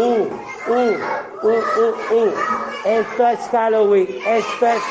Ooh, ooh, ooh, ooh, ooh. Esto es Halloween. Esto es.